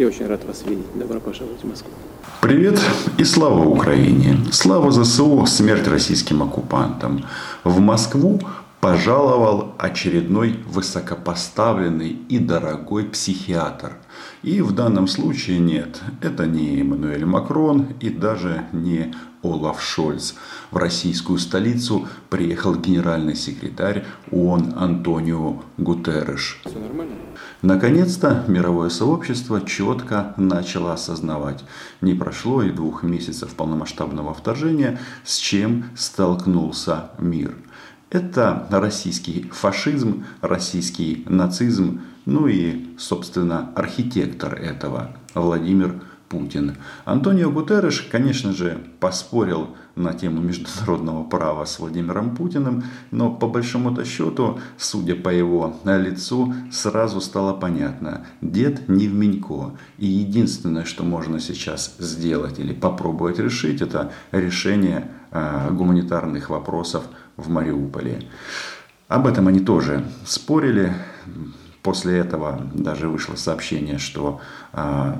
Я очень рад вас видеть. Добро пожаловать в Москву. Привет и слава Украине! Слава ЗСУ, смерть российским оккупантам! В Москву пожаловал очередной высокопоставленный и дорогой психиатр. И в данном случае нет, это не Эммануэль Макрон и даже не Олаф Шольц. В российскую столицу приехал генеральный секретарь ООН Антонио Гутерреш. Наконец-то мировое сообщество четко начало осознавать, не прошло и двух месяцев полномасштабного вторжения, с чем столкнулся мир. Это российский фашизм, российский нацизм, ну и, собственно, архитектор этого Владимир Путин. Антонио Гутерреш, конечно же, поспорил на тему международного права с Владимиром Путиным, но по большому-то счету, судя по его лицу, сразу стало понятно, дед не в Минько. И единственное, что можно сейчас сделать или попробовать решить, это решение э, гуманитарных вопросов в Мариуполе. Об этом они тоже спорили. После этого даже вышло сообщение, что э,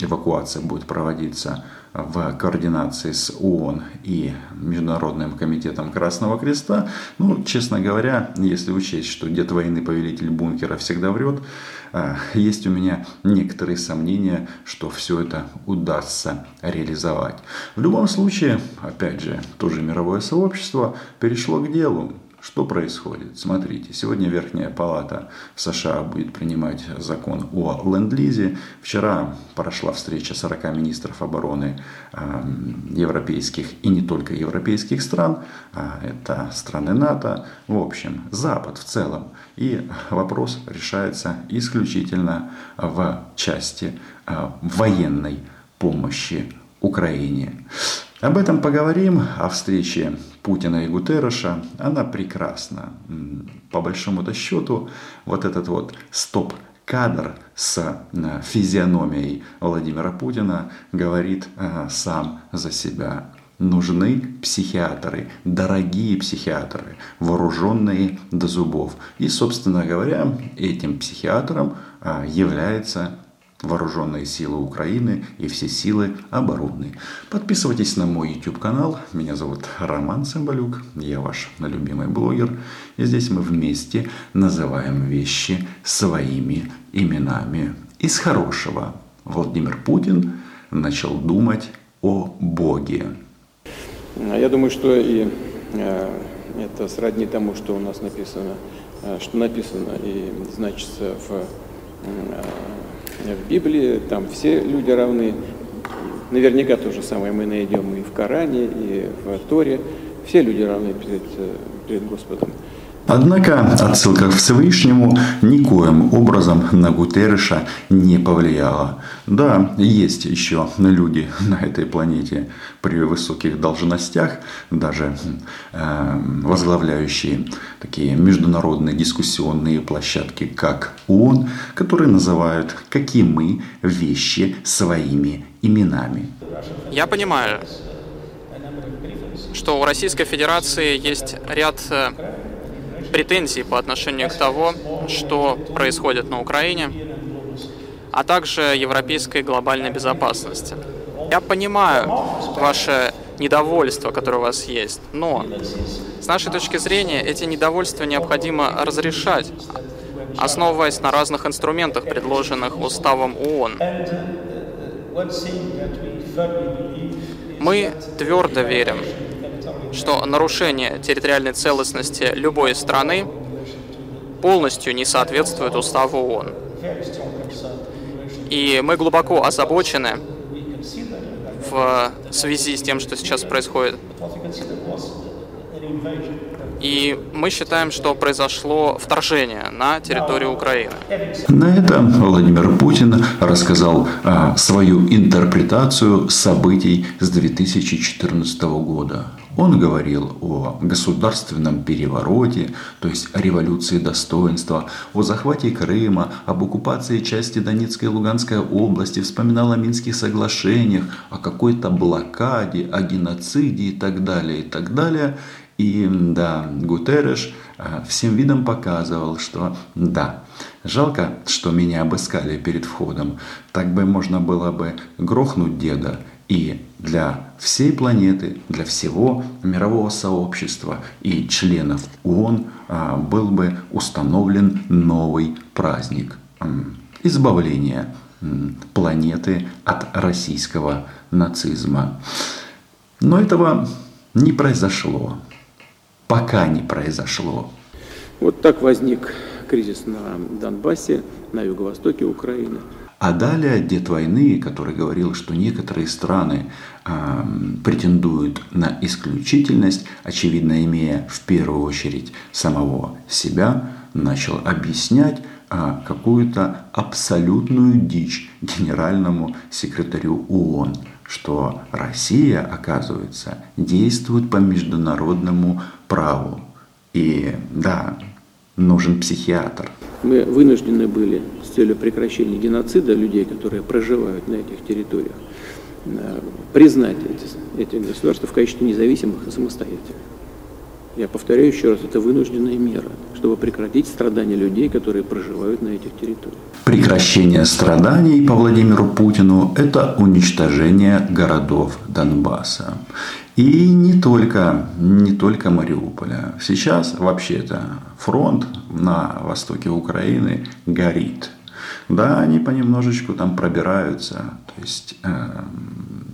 эвакуация будет проводиться в координации с ООН и Международным комитетом Красного Креста. Ну, честно говоря, если учесть, что дед войны, повелитель бункера всегда врет, э, есть у меня некоторые сомнения, что все это удастся реализовать. В любом случае, опять же, тоже мировое сообщество перешло к делу. Что происходит? Смотрите, сегодня Верхняя Палата США будет принимать закон о ленд-лизе. Вчера прошла встреча 40 министров обороны э, европейских и не только европейских стран. А это страны НАТО. В общем, Запад в целом. И вопрос решается исключительно в части э, военной помощи Украине. Об этом поговорим, о встрече Путина и Гутерреша. Она прекрасна. По большому-то счету, вот этот вот стоп-кадр с э, физиономией Владимира Путина говорит э, сам за себя. Нужны психиатры, дорогие психиатры, вооруженные до зубов. И, собственно говоря, этим психиатром э, является вооруженные силы Украины и все силы обороны. Подписывайтесь на мой YouTube канал. Меня зовут Роман Цымбалюк. Я ваш любимый блогер. И здесь мы вместе называем вещи своими именами. Из хорошего Владимир Путин начал думать о Боге. Я думаю, что и э, это сродни тому, что у нас написано, э, что написано и значится в э, в Библии, там все люди равны. Наверняка то же самое мы найдем и в Коране, и в Торе. Все люди равны перед, перед Господом. Однако отсылка к Всевышнему никоим образом на Гутерреша не повлияла. Да, есть еще люди на этой планете при высоких должностях, даже э, возглавляющие такие международные дискуссионные площадки, как ООН, которые называют, какие мы, вещи своими именами. Я понимаю, что у Российской Федерации есть ряд претензий по отношению к тому, что происходит на Украине, а также европейской глобальной безопасности. Я понимаю ваше недовольство, которое у вас есть, но с нашей точки зрения эти недовольства необходимо разрешать, основываясь на разных инструментах, предложенных Уставом ООН. Мы твердо верим, что нарушение территориальной целостности любой страны полностью не соответствует уставу ООН. И мы глубоко озабочены в связи с тем, что сейчас происходит. И мы считаем, что произошло вторжение на территорию Украины. На это Владимир Путин рассказал а, свою интерпретацию событий с 2014 года. Он говорил о государственном перевороте, то есть о революции достоинства, о захвате Крыма, об оккупации части Донецкой и Луганской области, вспоминал о Минских соглашениях, о какой-то блокаде, о геноциде и так далее, и так далее. И да, Гутерреш а, всем видом показывал, что да, жалко, что меня обыскали перед входом, так бы можно было бы грохнуть деда и для всей планеты, для всего мирового сообщества и членов ООН а, был бы установлен новый праздник избавления планеты от российского нацизма. Но этого не произошло. Пока не произошло. Вот так возник кризис на Донбассе, на юго-востоке Украины. А далее дед войны, который говорил, что некоторые страны э, претендуют на исключительность, очевидно имея в первую очередь самого себя, начал объяснять э, какую-то абсолютную дичь генеральному секретарю ООН, что Россия, оказывается, действует по международному праву. И да, нужен психиатр. Мы вынуждены были с целью прекращения геноцида людей, которые проживают на этих территориях, э, признать эти, эти государства в качестве независимых и самостоятельных. Я повторяю еще раз, это вынужденная мера, чтобы прекратить страдания людей, которые проживают на этих территориях. Прекращение страданий по Владимиру Путину – это уничтожение городов Донбасса. И не только, не только Мариуполя. Сейчас вообще-то фронт на востоке Украины горит. Да, они понемножечку там пробираются. То есть э,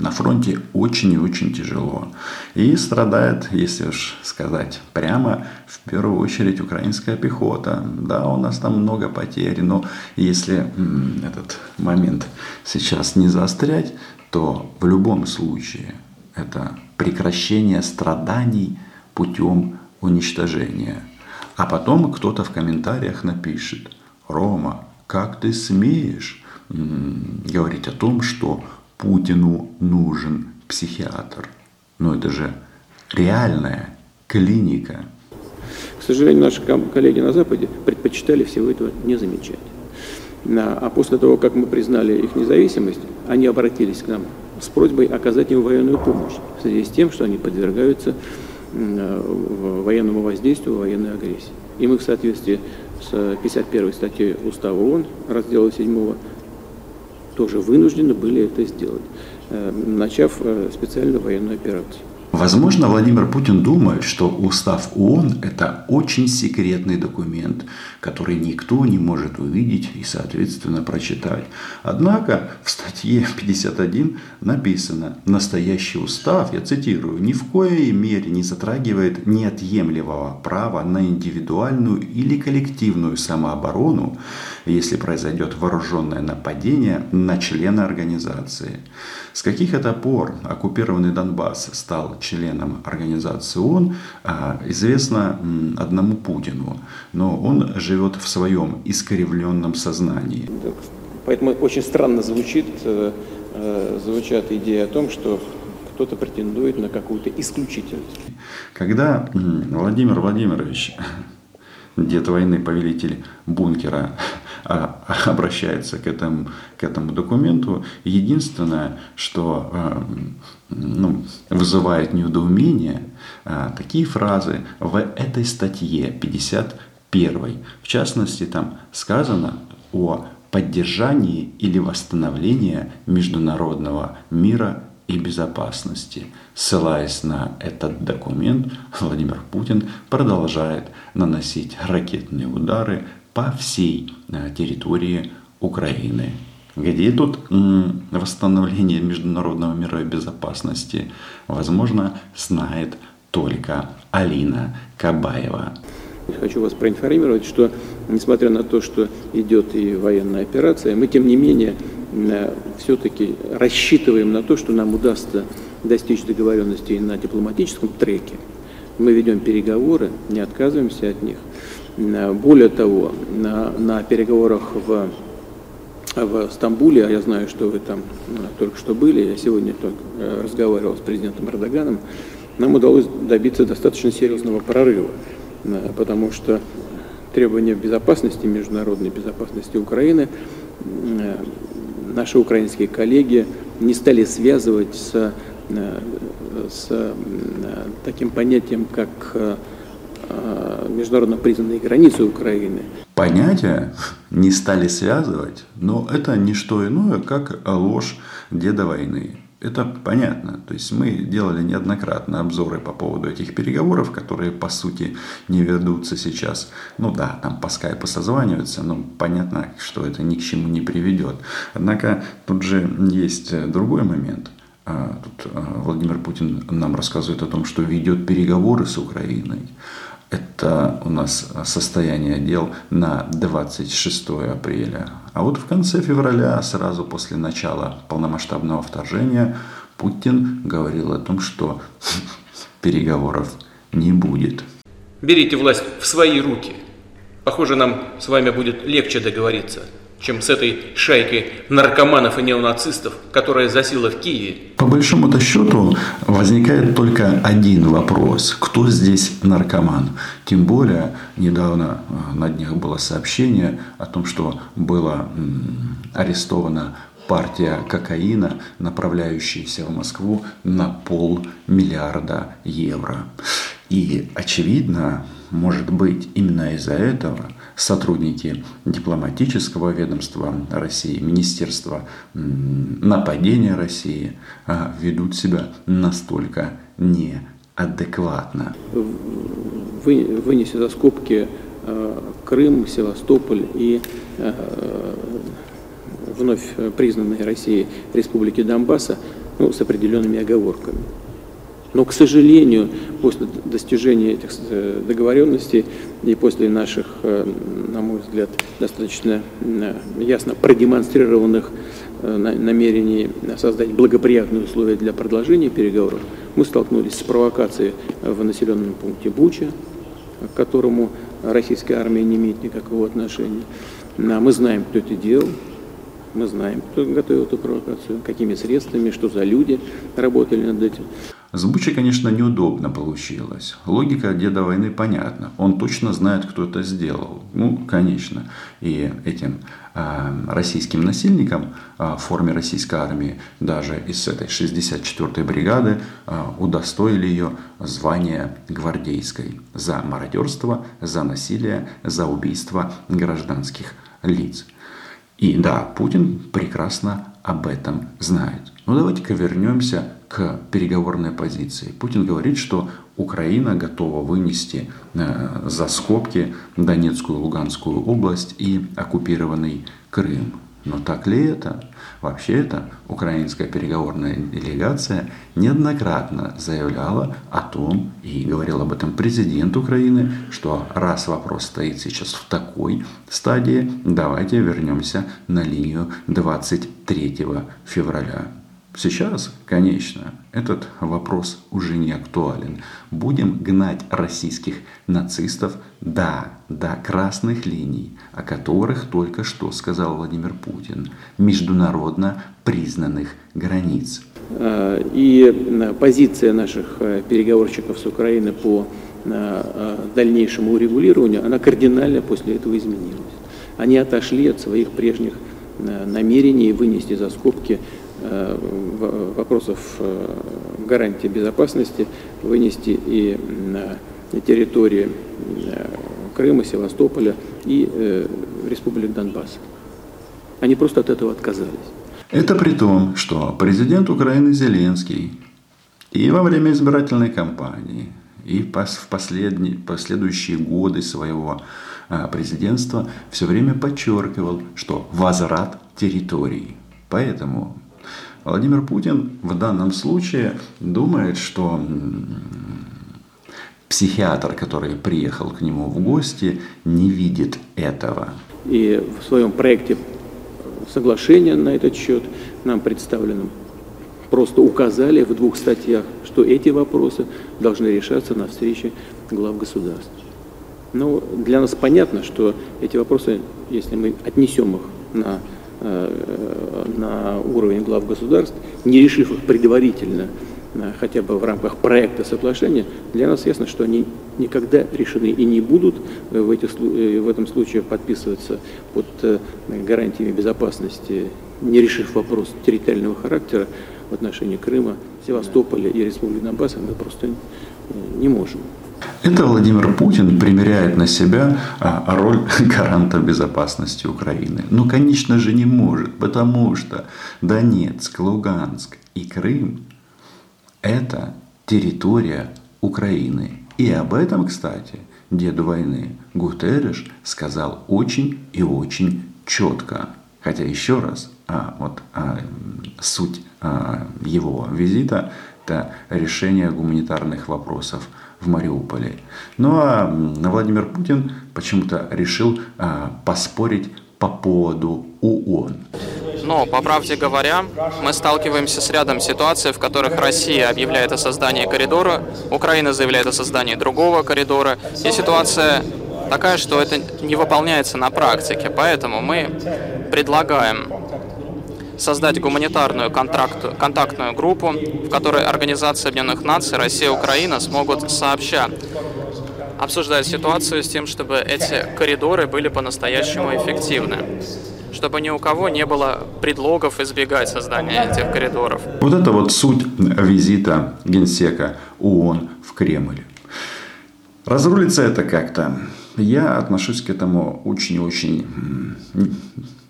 на фронте очень и очень тяжело. И страдает, если уж сказать прямо, в первую очередь украинская пехота. Да, у нас там много потерь, но если м, этот момент сейчас не заострять, то в любом случае это прекращение страданий путем уничтожения. А потом кто-то в комментариях напишет, Рома, как ты смеешь говорить о том, что Путину нужен психиатр? Но это же реальная клиника. К сожалению, наши коллеги на Западе предпочитали всего этого не замечать. А после того, как мы признали их независимость, они обратились к нам с просьбой оказать им военную помощь в связи с тем, что они подвергаются военному воздействию, военной агрессии. И мы в соответствии с 51 статьей Устава ООН, раздела 7, тоже вынуждены были это сделать, э, начав э, специальную военную операцию. Возможно, Владимир Путин думает, что устав ООН – это очень секретный документ, который никто не может увидеть и, соответственно, прочитать. Однако в статье 51 написано «Настоящий устав, я цитирую, ни в коей мере не затрагивает неотъемлемого права на индивидуальную или коллективную самооборону, если произойдет вооруженное нападение на члена организации». С каких это пор оккупированный Донбасс стал членом организации ООН, а, известно одному Путину. Но он живет в своем искривленном сознании. Поэтому очень странно звучит, э, э, звучат идеи о том, что кто-то претендует на какую-то исключительность. Когда Владимир Владимирович дед войны, повелитель бункера, обращается к этому, к этому документу. Единственное, что а, ну, вызывает недоумение, а, такие фразы в этой статье 51. В частности, там сказано о поддержании или восстановлении международного мира и безопасности. Ссылаясь на этот документ, Владимир Путин продолжает наносить ракетные удары по всей э, территории Украины. Где тут восстановление международного мира и безопасности, возможно, знает только Алина Кабаева. Хочу вас проинформировать, что несмотря на то, что идет и военная операция, мы тем не менее э, все-таки рассчитываем на то, что нам удастся достичь договоренности на дипломатическом треке. Мы ведем переговоры, не отказываемся от них. Э, более того, на, на переговорах в, в Стамбуле, а я знаю, что вы там э, только что были, я сегодня только разговаривал с президентом Эрдоганом, нам удалось добиться достаточно серьезного прорыва, потому что требования безопасности, международной безопасности Украины наши украинские коллеги не стали связывать с, э, с э, таким понятием, как э, международно признанные границы Украины. Понятия не стали связывать, но это не что иное, как ложь деда войны. Это понятно. То есть мы делали неоднократно обзоры по поводу этих переговоров, которые по сути не ведутся сейчас. Ну да, там по скайпу созваниваются, но понятно, что это ни к чему не приведет. Однако тут же есть другой момент. А, тут а, Владимир Путин нам рассказывает о том, что ведет переговоры с Украиной. Это у нас состояние дел на 26 апреля. А вот в конце февраля, сразу после начала полномасштабного вторжения, Путин говорил о том, что переговоров не будет. Берите власть в свои руки. Похоже, нам с вами будет легче договориться – чем с этой шайкой наркоманов и неонацистов, которая засела в Киеве. По большому-то счету возникает только один вопрос. Кто здесь наркоман? Тем более, недавно э, на днях было сообщение о том, что было арестована партия кокаина, направляющаяся в Москву на полмиллиарда евро. И очевидно, может быть, именно из-за этого сотрудники дипломатического ведомства России, Министерства нападения России а, ведут себя настолько неадекватно. Вы, вынеся за скобки а, Крым, Севастополь и а, вновь признанные Россией республики Донбасса ну, с определенными оговорками. Но, к сожалению, после достижения этих э, договоренностей и после наших, э, на мой взгляд, достаточно э, ясно продемонстрированных намерений создать благоприятные условия для продолжения переговоров, мы столкнулись с провокацией в населенном пункте Буча, к которому российская армия не имеет никакого отношения. Мы знаем, кто это делал, мы знаем, кто готовил эту провокацию, какими средствами, что за люди работали над этим. С конечно, неудобно получилось. Логика деда войны понятна. Он точно знает, кто это сделал. Ну, конечно. И этим э, российским насильникам э, в форме российской армии, даже из этой 64-й бригады, э, удостоили ее звания гвардейской за мародерство, за насилие, за убийство гражданских лиц. И да, Путин прекрасно об этом знает. Но давайте-ка вернемся к переговорной позиции. Путин говорит, что Украина готова вынести э, за скобки Донецкую и Луганскую область и оккупированный Крым. Но так ли это? Вообще это украинская переговорная делегация неоднократно заявляла о том, и говорил об этом президент Украины, что раз вопрос стоит сейчас в такой стадии, давайте вернемся на линию 23 февраля. Сейчас, конечно, этот вопрос уже не актуален. Будем гнать российских нацистов, да, до красных линий, о которых только что сказал Владимир Путин, международно признанных границ. А, и позиция наших э, переговорщиков с Украиной по э, дальнейшему урегулированию, она кардинально после этого изменилась. Они отошли от своих прежних э, намерений вынести за скобки Э, вопросов э, гарантии безопасности вынести и на территории э, Крыма, Севастополя и Республик Донбасс. Они просто от этого отказались. Это при том, что президент Украины Зеленский и во время избирательной кампании, и в последние, последующие годы своего президентства все время подчеркивал, что возврат территории. Поэтому Владимир Путин в данном случае думает, что психиатр, который приехал к нему в гости, не видит этого. И в своем проекте соглашения на этот счет нам представленном просто указали в двух статьях, что эти вопросы должны решаться на встрече глав государств. Но для нас понятно, что эти вопросы, если мы отнесем их на на уровень глав государств, не решив их предварительно, э, хотя бы в рамках проекта соглашения, для нас ясно, что они никогда решены и не будут в, этих, в этом случае подписываться под э, гарантиями безопасности, не решив вопрос территориального характера в отношении Крыма, Севастополя и Республики Донбасса, мы просто не можем. Это Владимир Путин примеряет на себя а, роль гаранта безопасности Украины. Ну, конечно же, не может, потому что Донецк, Луганск и Крым – это территория Украины. И об этом, кстати, деду войны Гутерреш сказал очень и очень четко. Хотя еще раз, а, вот а, суть а, его визита – это решение гуманитарных вопросов в Мариуполе. Ну а Владимир Путин почему-то решил а, поспорить по поводу ООН. Но, по правде говоря, мы сталкиваемся с рядом ситуаций, в которых Россия объявляет о создании коридора, Украина заявляет о создании другого коридора, и ситуация такая, что это не выполняется на практике. Поэтому мы предлагаем создать гуманитарную контракт, контактную группу, в которой Организация Объединенных Наций, Россия и Украина смогут сообща обсуждать ситуацию с тем, чтобы эти коридоры были по-настоящему эффективны чтобы ни у кого не было предлогов избегать создания этих коридоров. Вот это вот суть визита генсека ООН в Кремль. Разрулится это как-то. Я отношусь к этому очень-очень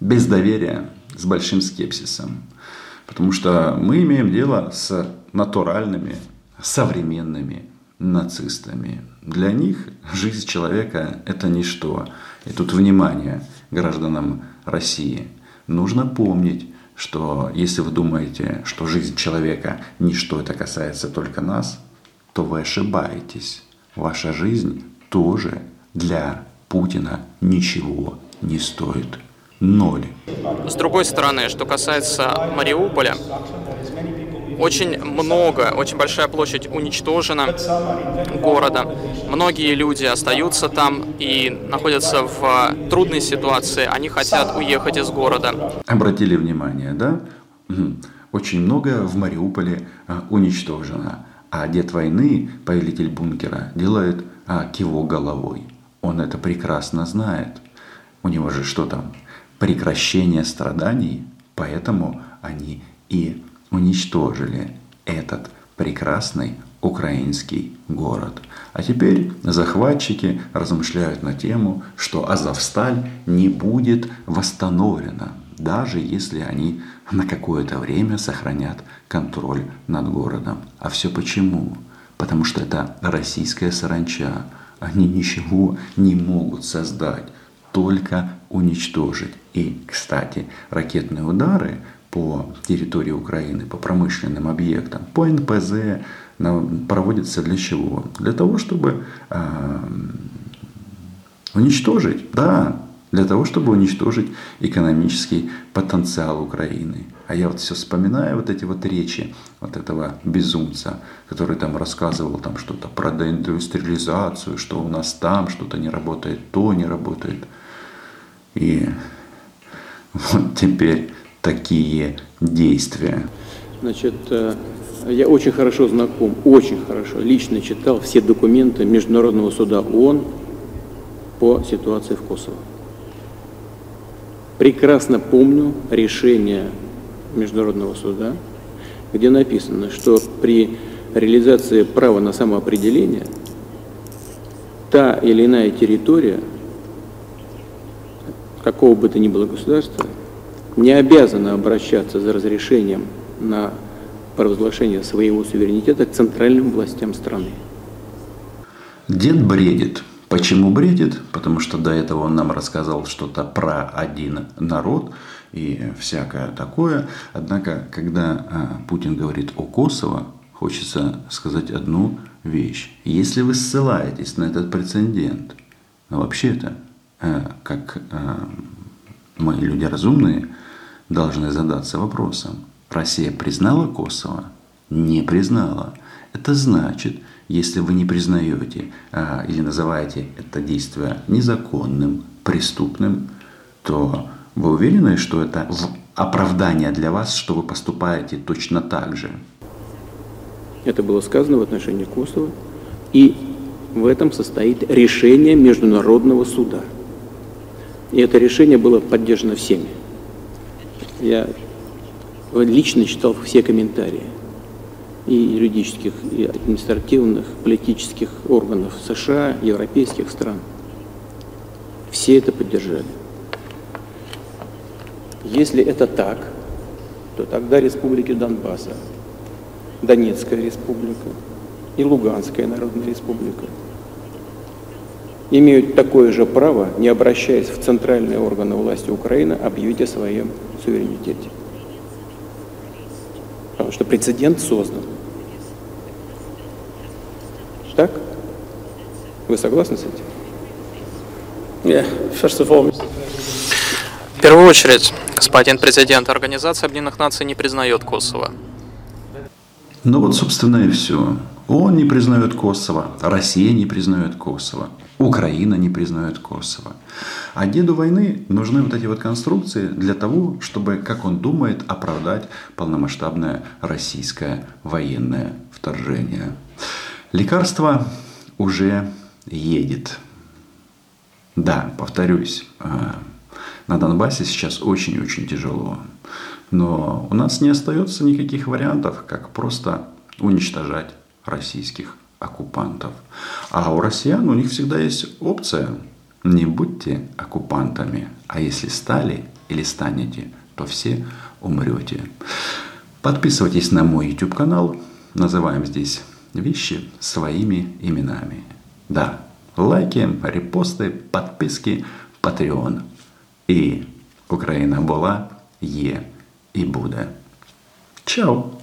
без доверия с большим скепсисом. Потому что мы имеем дело с натуральными, современными нацистами. Для них жизнь человека – это ничто. И тут внимание гражданам России. Нужно помнить, что если вы думаете, что жизнь человека – ничто, это касается только нас, то вы ошибаетесь. Ваша жизнь тоже для Путина ничего не стоит ноль. С другой стороны, что касается Мариуполя, очень много, очень большая площадь уничтожена города. Многие люди остаются там и находятся в трудной ситуации. Они хотят уехать из города. Обратили внимание, да? Очень много в Мариуполе а, уничтожено. А дед войны, повелитель бункера, делает а, кивок головой. Он это прекрасно знает. У него же что там? Прекращения страданий, поэтому они и уничтожили этот прекрасный украинский город. А теперь захватчики размышляют на тему, что Азовсталь не будет восстановлена, даже если они на какое-то время сохранят контроль над городом. А все почему? Потому что это российская саранча. Они ничего не могут создать только уничтожить. И, кстати, ракетные удары по территории Украины, по промышленным объектам, по НПЗ проводятся для чего? Для того, чтобы э, уничтожить, да, для того, чтобы уничтожить экономический потенциал Украины. А я вот все вспоминаю вот эти вот речи вот этого безумца, который там рассказывал там что-то про деиндустриализацию, что у нас там что-то не работает, то не работает. И вот теперь такие действия. Значит, э, я очень хорошо знаком, очень хорошо, лично читал все документы Международного суда ООН по ситуации в Косово. Прекрасно помню решение Международного суда, где написано, что при реализации права на самоопределение та или иная территория – какого бы то ни было государства не обязано обращаться за разрешением на провозглашение своего суверенитета к центральным властям страны. Дед бредит. Почему бредит? Потому что до этого он нам рассказал что-то про один народ и всякое такое. Однако, когда а, Путин говорит о Косово, хочется сказать одну вещь. Если вы ссылаетесь на этот прецедент, вообще-то как э, мы, люди разумные, должны задаться вопросом. Россия признала Косово? Не признала. Это значит, если вы не признаете а, или называете это действие незаконным, преступным, то вы уверены, что это оправдание для вас, что вы поступаете точно так же? Это было сказано в отношении Косово, и в этом состоит решение Международного суда – и это решение было поддержано всеми. Я лично читал все комментарии. и юридических, и административных, политических органов США, европейских стран. Все это поддержали. Если это так, то тогда республики Донбасса, Донецкая республика и Луганская народная республика имеют такое же право, не обращаясь в центральные органы власти Украины, объявить о своем суверенитете. Потому что прецедент создан. Так? Вы согласны с этим? Yeah, first of all, в первую очередь, господин президент, Организация Объединенных Наций не признает Косово. Ну вот, собственно, и все. Он не признает Косово, Россия не признает Косово, Украина не признает Косово. А деду войны нужны вот эти вот конструкции для того, чтобы, как он думает, оправдать полномасштабное российское военное вторжение. Лекарство уже едет. Да, повторюсь, а, на Донбассе сейчас очень-очень тяжело. Но у нас не остается никаких вариантов, как просто уничтожать российских оккупантов. А у россиян у них всегда есть опция не будьте оккупантами, а если стали или станете, то все умрете. Подписывайтесь на мой YouTube канал. Называем здесь вещи своими именами. Да, лайки, репосты, подписки, Patreon. І Україна була, є і буде. Чао!